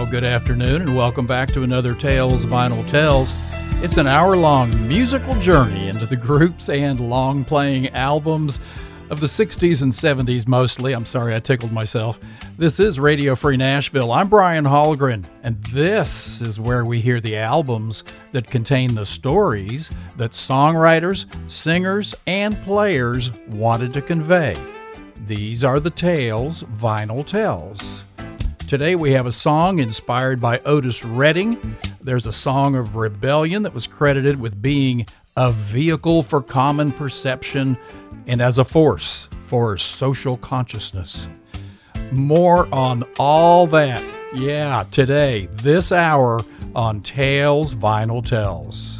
Well, good afternoon, and welcome back to another Tales Vinyl Tells. It's an hour long musical journey into the groups and long playing albums of the 60s and 70s mostly. I'm sorry I tickled myself. This is Radio Free Nashville. I'm Brian Hallgren, and this is where we hear the albums that contain the stories that songwriters, singers, and players wanted to convey. These are the tales Vinyl tells. Today we have a song inspired by Otis Redding. There's a song of rebellion that was credited with being a vehicle for common perception and as a force for social consciousness. More on all that, yeah, today, this hour on Tales Vinyl Tells.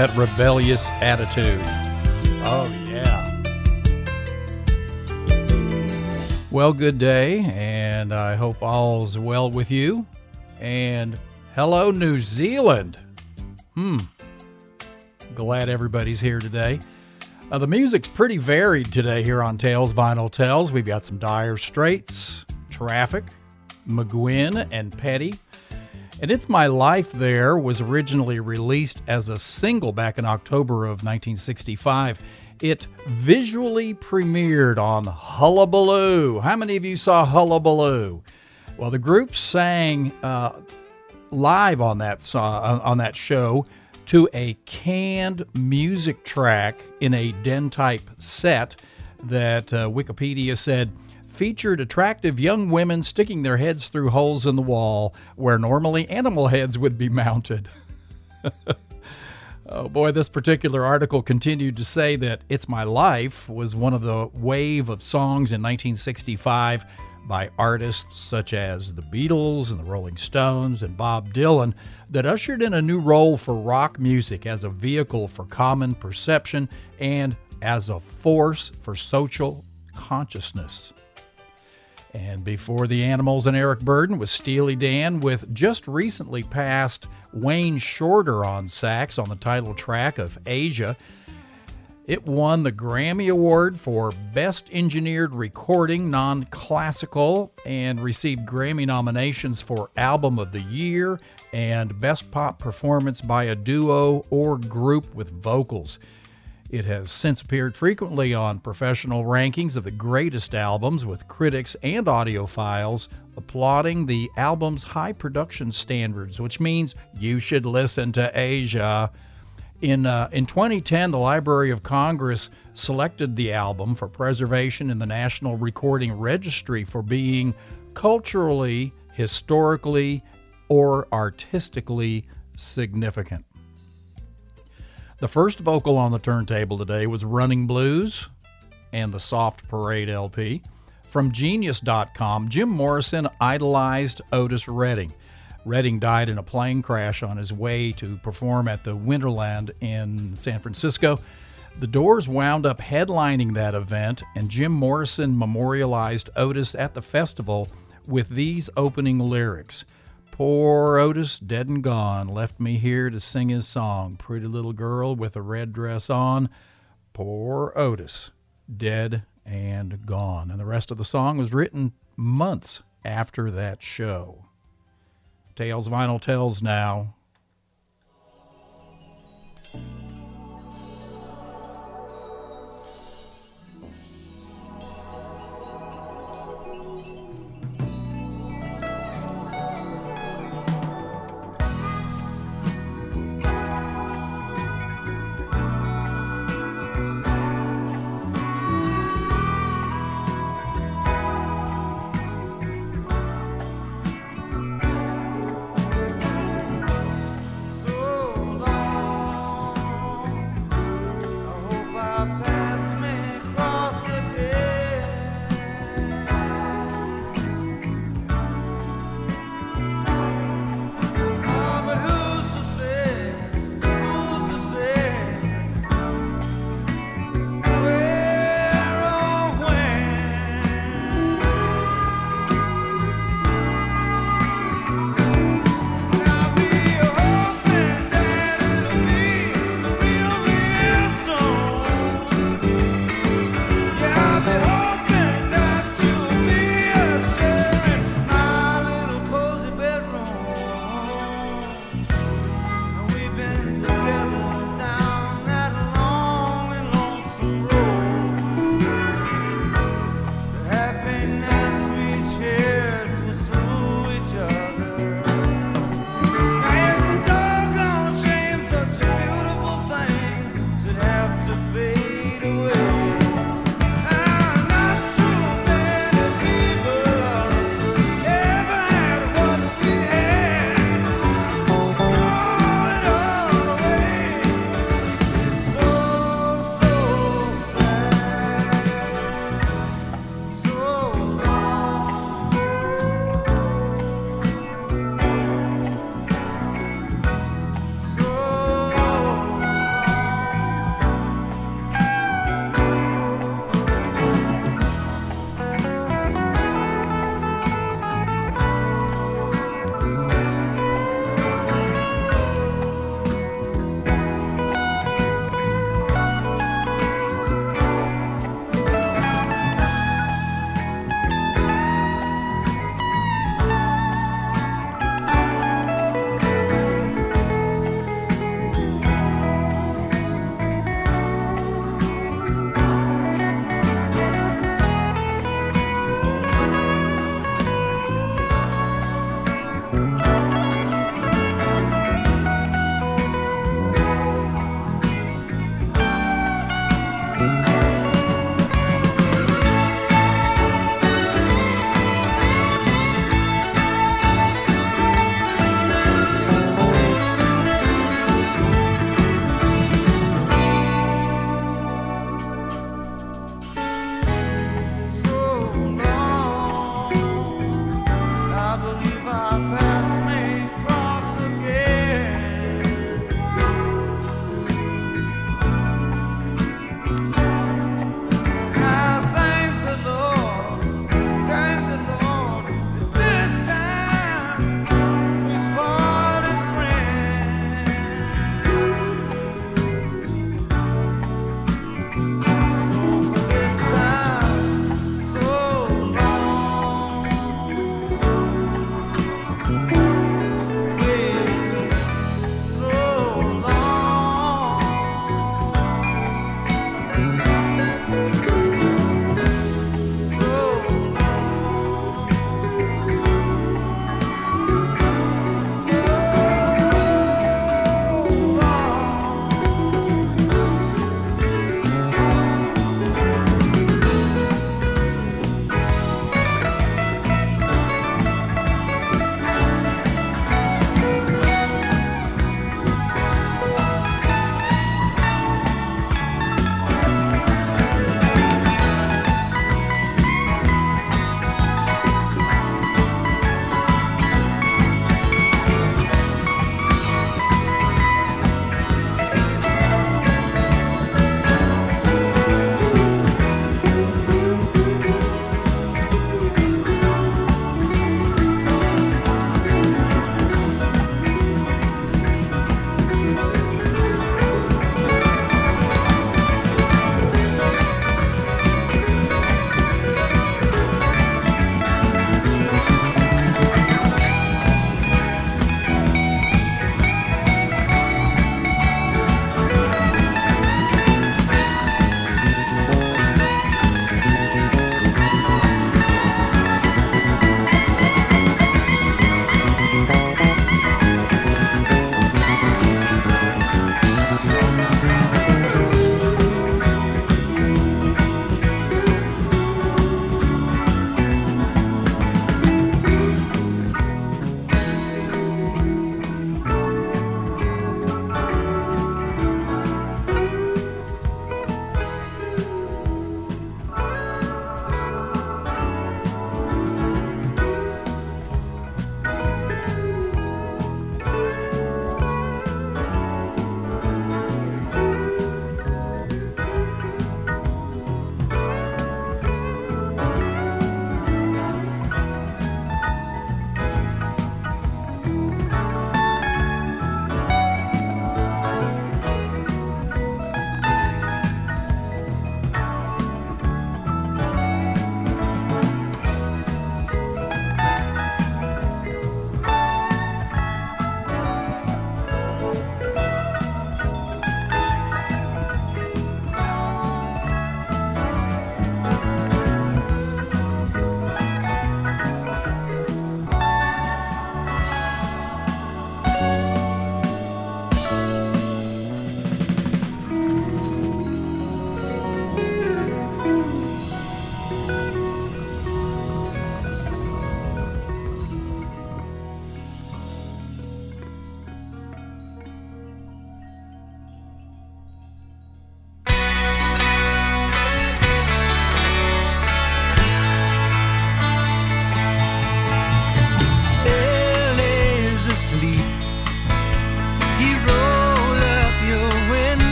That rebellious attitude. Oh, yeah. Well, good day, and I hope all's well with you. And hello, New Zealand. Hmm. Glad everybody's here today. Uh, the music's pretty varied today here on Tales Vinyl Tells. We've got some Dire Straits, Traffic, McGuinn, and Petty. And It's My Life There was originally released as a single back in October of 1965. It visually premiered on Hullabaloo. How many of you saw Hullabaloo? Well, the group sang uh, live on that song, on that show to a canned music track in a den type set that uh, Wikipedia said featured attractive young women sticking their heads through holes in the wall where normally animal heads would be mounted. oh boy, this particular article continued to say that It's My Life was one of the wave of songs in 1965 by artists such as the Beatles and the Rolling Stones and Bob Dylan that ushered in a new role for rock music as a vehicle for common perception and as a force for social consciousness. And before the Animals and Eric Burdon was Steely Dan with just recently passed Wayne Shorter on sax on the title track of Aja. It won the Grammy Award for Best Engineered Recording Non Classical and received Grammy nominations for Album of the Year and Best Pop Performance by a Duo or Group with Vocals. It has since appeared frequently on professional rankings of the greatest albums, with critics and audiophiles applauding the album's high production standards, which means you should listen to Aja. In, uh, in 2010, the Library of Congress selected the album for preservation in the National Recording Registry for being culturally, historically, or artistically significant. The first vocal on the turntable today was Running Blues and the Soft Parade LP. From Genius.com, Jim Morrison idolized Otis Redding. Redding died in a plane crash on his way to perform at the Winterland in San Francisco. The Doors wound up headlining that event, and Jim Morrison memorialized Otis at the festival with these opening lyrics Poor Otis, dead and gone, left me here to sing his song. Pretty little girl with a red dress on. Poor Otis, dead and gone. And the rest of the song was written months after that show. Tales Vinyl Tells now.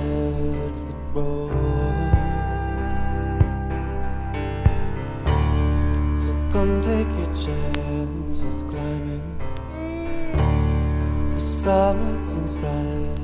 Beds that roll. So come take your chances climbing the summits inside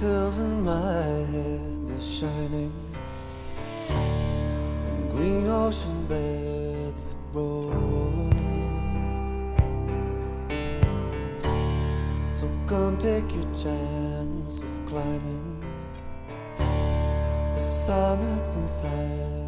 Hills in my head, they're shining, and green ocean beds that roll. So come take your chances climbing. The summits inside. the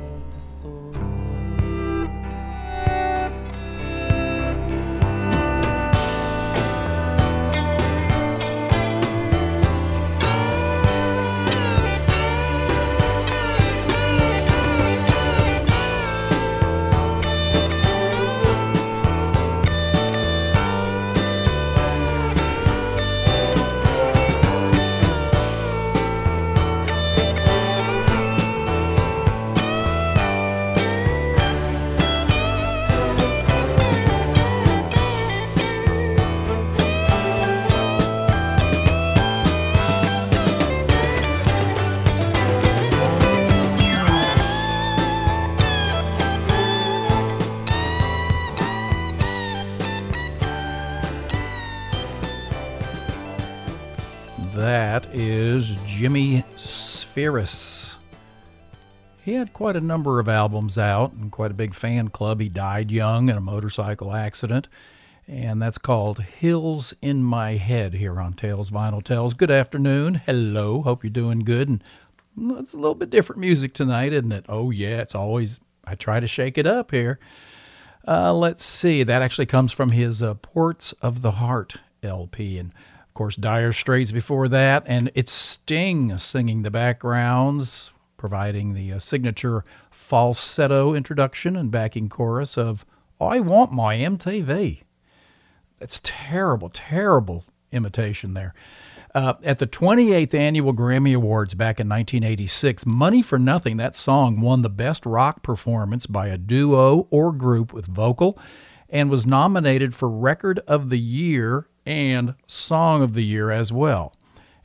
Spheeris. He had quite a number of albums out and quite a big fan club. He died young in a motorcycle accident, and that's called Hills in My Head here on Tales Vinyl Tells. Good afternoon. Hello. Hope you're doing good. And it's a little bit different music tonight, isn't it? Oh, yeah. It's always, I try to shake it up here. Uh, let's see. That actually comes from his uh, Ports of the Heart LP. And of course, Dire Straits before that. And it's Sting singing the backgrounds, providing the uh, signature falsetto introduction and backing chorus of I Want My MTV. That's terrible, terrible imitation there. Uh, at the 28th annual Grammy Awards back in 1986, Money for Nothing, that song won the Best Rock Performance by a duo or group with vocal and was nominated for Record of the Year and Song of the Year as well.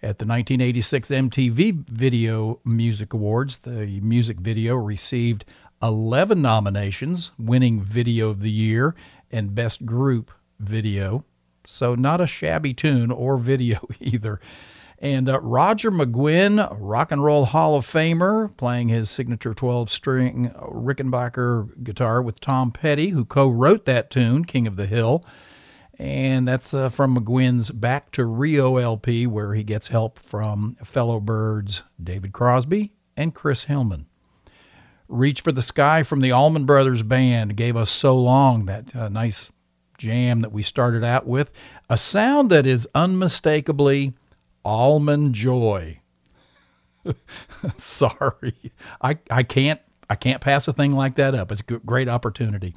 At the 1986 MTV Video Music Awards, the music video received 11 nominations, winning Video of the Year and Best Group Video. So, not a shabby tune or video either. And uh, Roger McGuinn, Rock and Roll Hall of Famer, playing his signature 12 string Rickenbacker guitar with Tom Petty, who co wrote that tune, King of the Hill. And that's uh, from McGuinn's Back to Rio LP, where he gets help from fellow Byrds David Crosby and Chris Hillman. Reach for the Sky from the Allman Brothers Band gave us So Long, that uh, nice jam that we started out with, a sound that is unmistakably almond joy. Sorry, I, I can't I can't pass a thing like that up. It's a great opportunity.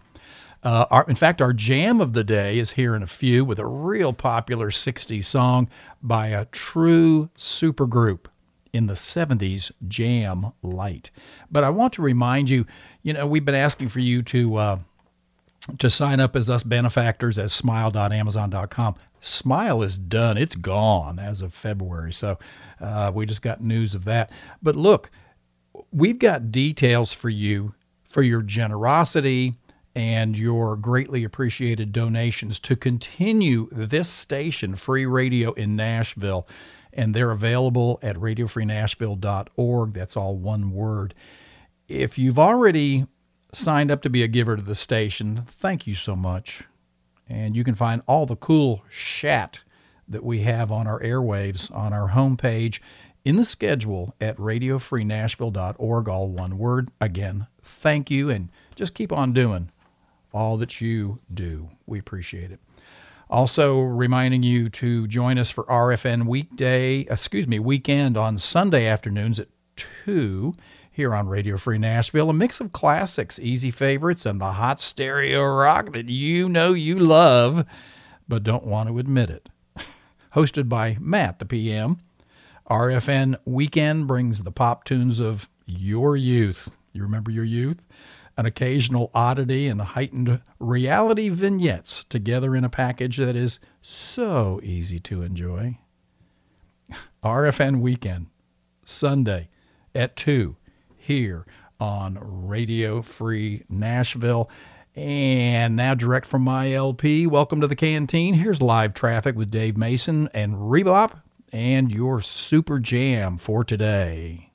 Uh, our, in fact, our jam of the day is here in a few with a real popular 60s song by a true supergroup in the 70s, Jam Light. But I want to remind you, you know, we've been asking for you to uh, to sign up as us benefactors at smile.amazon.com. Smile is done. It's gone as of February. So uh, we just got news of that. But look, we've got details for you for your generosity and your greatly appreciated donations to continue this station, Free Radio in Nashville. And they're available at radiofreenashville.org. That's all one word. If you've already signed up to be a giver to the station, thank you so much. And you can find all the cool chat that we have on our airwaves on our homepage in the schedule at radiofreenashville.org, all one word. Again, thank you, and just keep on doing all that you do. We appreciate it. Also, reminding you to join us for RFN weekday, excuse me, weekend on Sunday afternoons at 2 here on Radio Free Nashville. A mix of classics, easy favorites, and the hot stereo rock that you know you love, but don't want to admit it. Hosted by Matt, the PM. RFN Weekend brings the pop tunes of your youth. You remember your youth? An occasional oddity and heightened reality vignettes together in a package that is so easy to enjoy. RFN Weekend, Sunday at 2 here on Radio Free Nashville. And now, direct from my LP, welcome to the canteen. Here's live traffic with Dave Mason and Rebop and your super jam for today.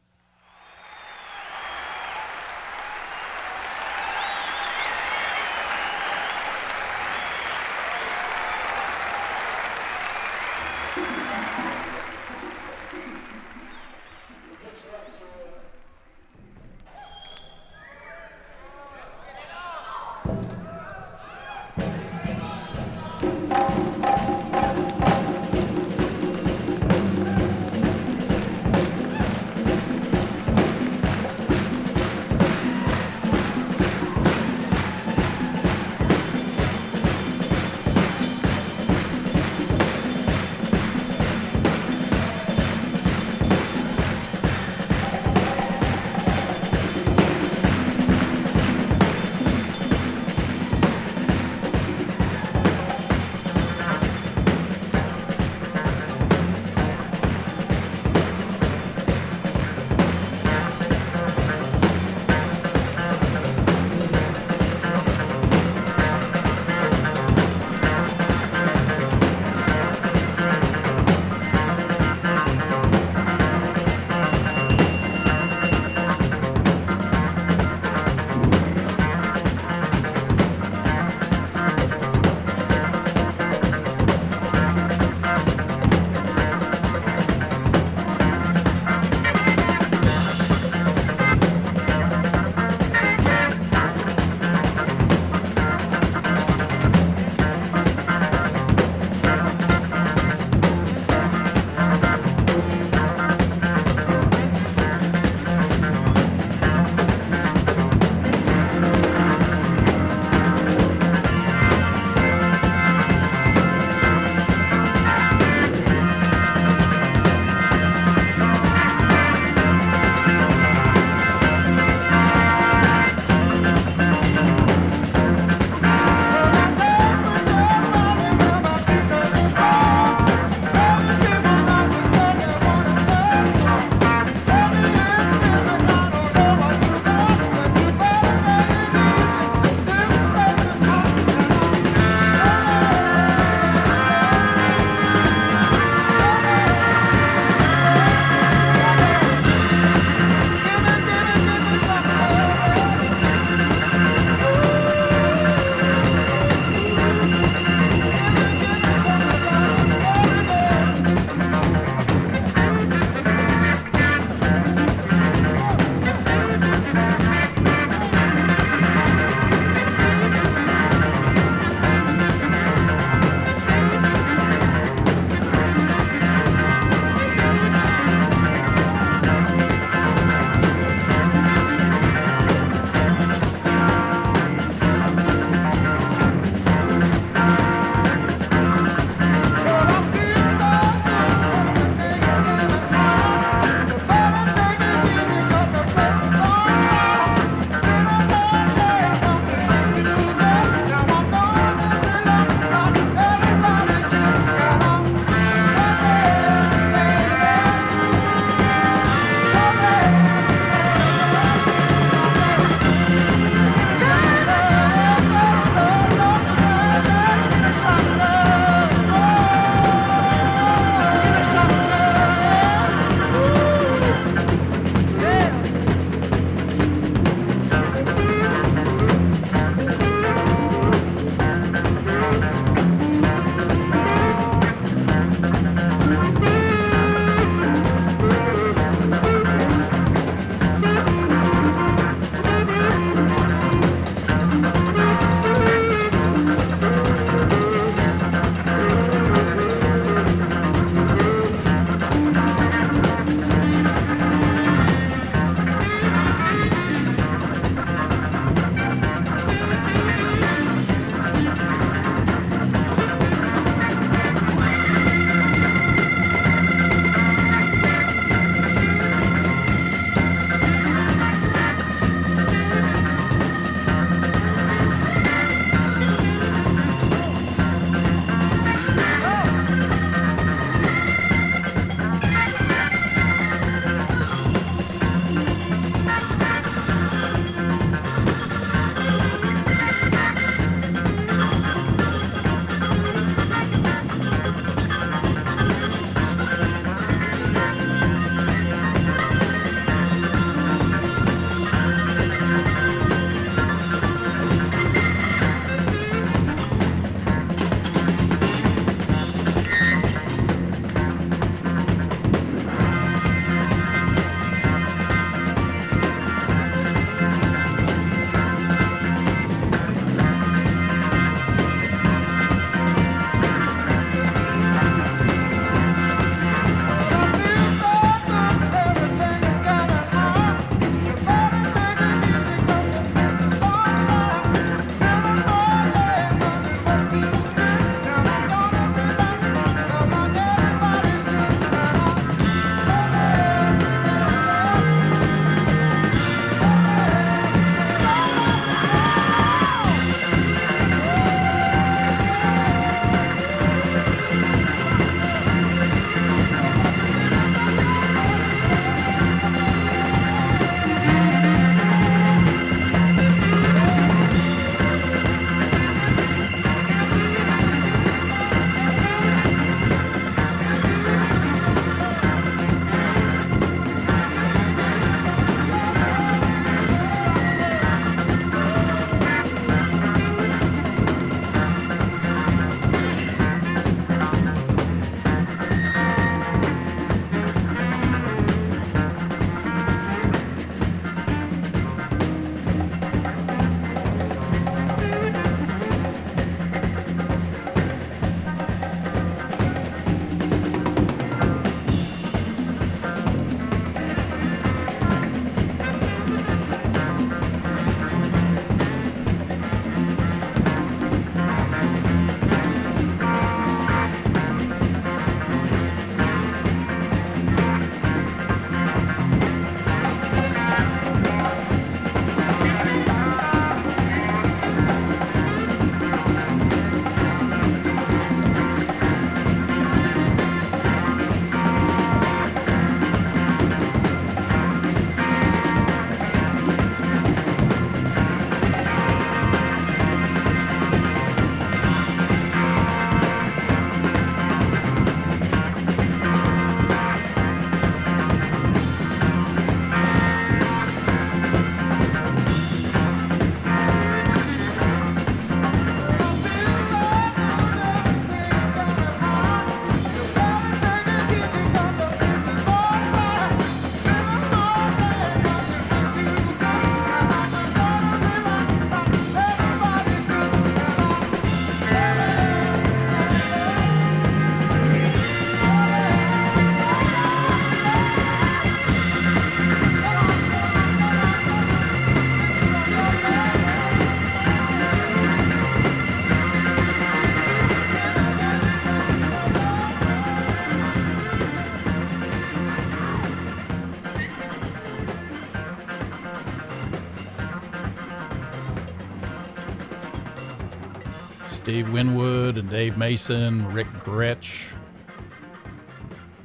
Steve Winwood and Dave Mason, Ric Grech.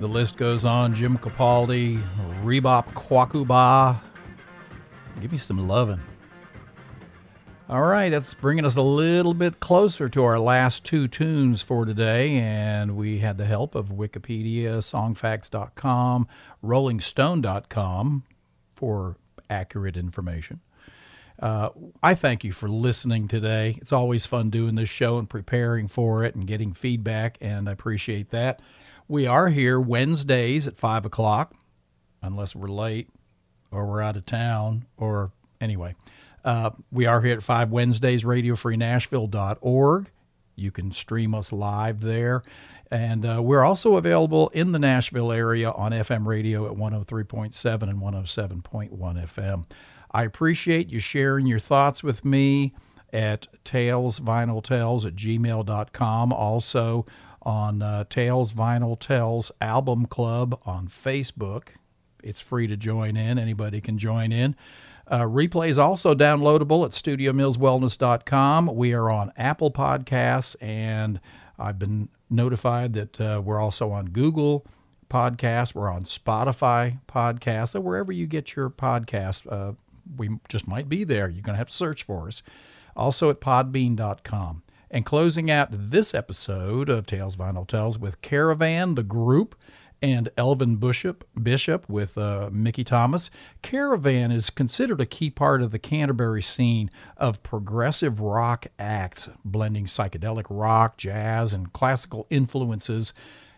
The list goes on. Jim Capaldi, Rebop Kwaku Baah. Give me some lovin'. All right, that's bringing us a little bit closer to our last two tunes for today, and we had the help of Wikipedia, Songfacts.com, RollingStone.com for accurate information. Uh, I thank you for listening today. It's always fun doing this show and preparing for it and getting feedback, and I appreciate that. We are here Wednesdays at 5 o'clock, unless we're late or we're out of town, or anyway. Uh, we are here at 5 Wednesdays, radiofreenashville.org. You can stream us live there. And uh, we're also available in the Nashville area on FM radio at 103.7 and 107.1 FM. I appreciate you sharing your thoughts with me at talesvinyltells at gmail.com. Also on uh, Tales Vinyl Tells Album Club on Facebook. It's free to join in. Anybody can join in. Uh, replay is also downloadable at studiomillswellness.com. We are on Apple Podcasts, and I've been notified that uh, we're also on Google Podcasts. We're on Spotify Podcasts, so wherever you get your podcasts. We just might be there. You're going to have to search for us. Also at podbean.com. And closing out this episode of Tales Vinyl Tells with Caravan, the group, and Elvin Bishop, Bishop with uh, Mickey Thomas. Caravan is considered a key part of the Canterbury scene of progressive rock acts, blending psychedelic rock, jazz, and classical influences,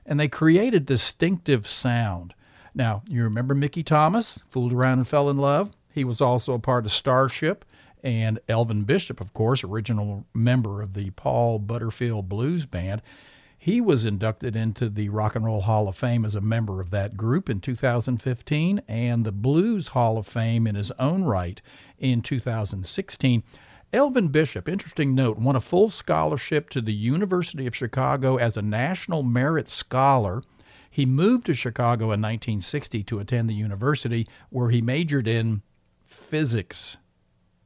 and they create a distinctive sound. Now, you remember Mickey Thomas, Fooled Around and Fell in Love? He was also a part of Starship. And Elvin Bishop, of course, original member of the Paul Butterfield Blues Band, he was inducted into the Rock and Roll Hall of Fame as a member of that group in 2015 and the Blues Hall of Fame in his own right in 2016. Elvin Bishop, interesting note, won a full scholarship to the University of Chicago as a National Merit Scholar. He moved to Chicago in 1960 to attend the university where he majored in physics.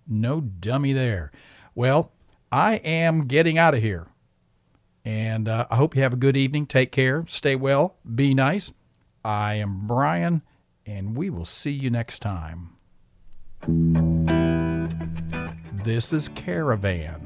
No dummy there. Well, I am getting out of here. And uh, I hope you have a good evening. Take care. Stay well. Be nice. I am Brian, and we will see you next time. This is Caravan.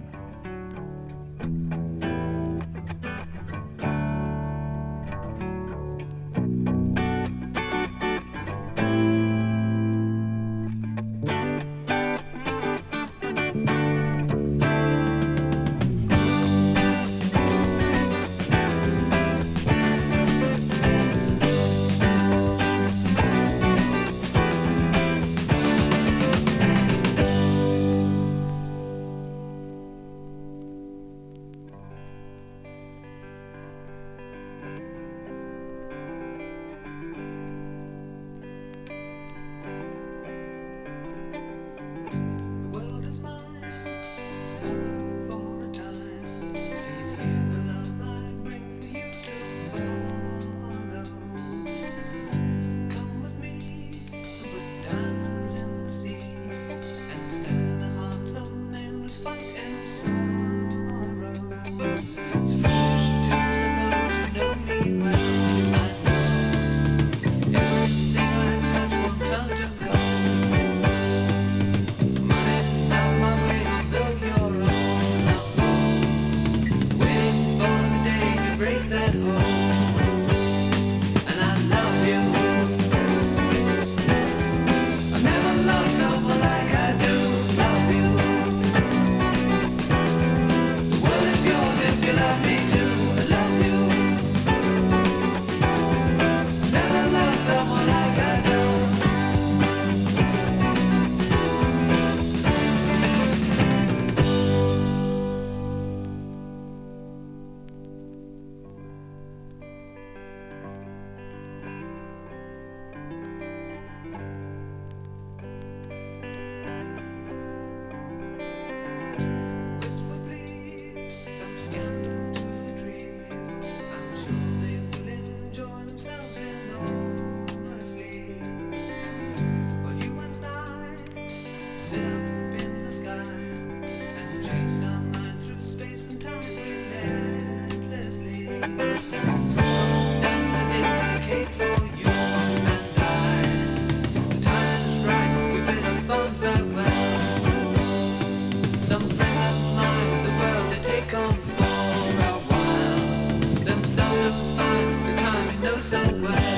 Bye.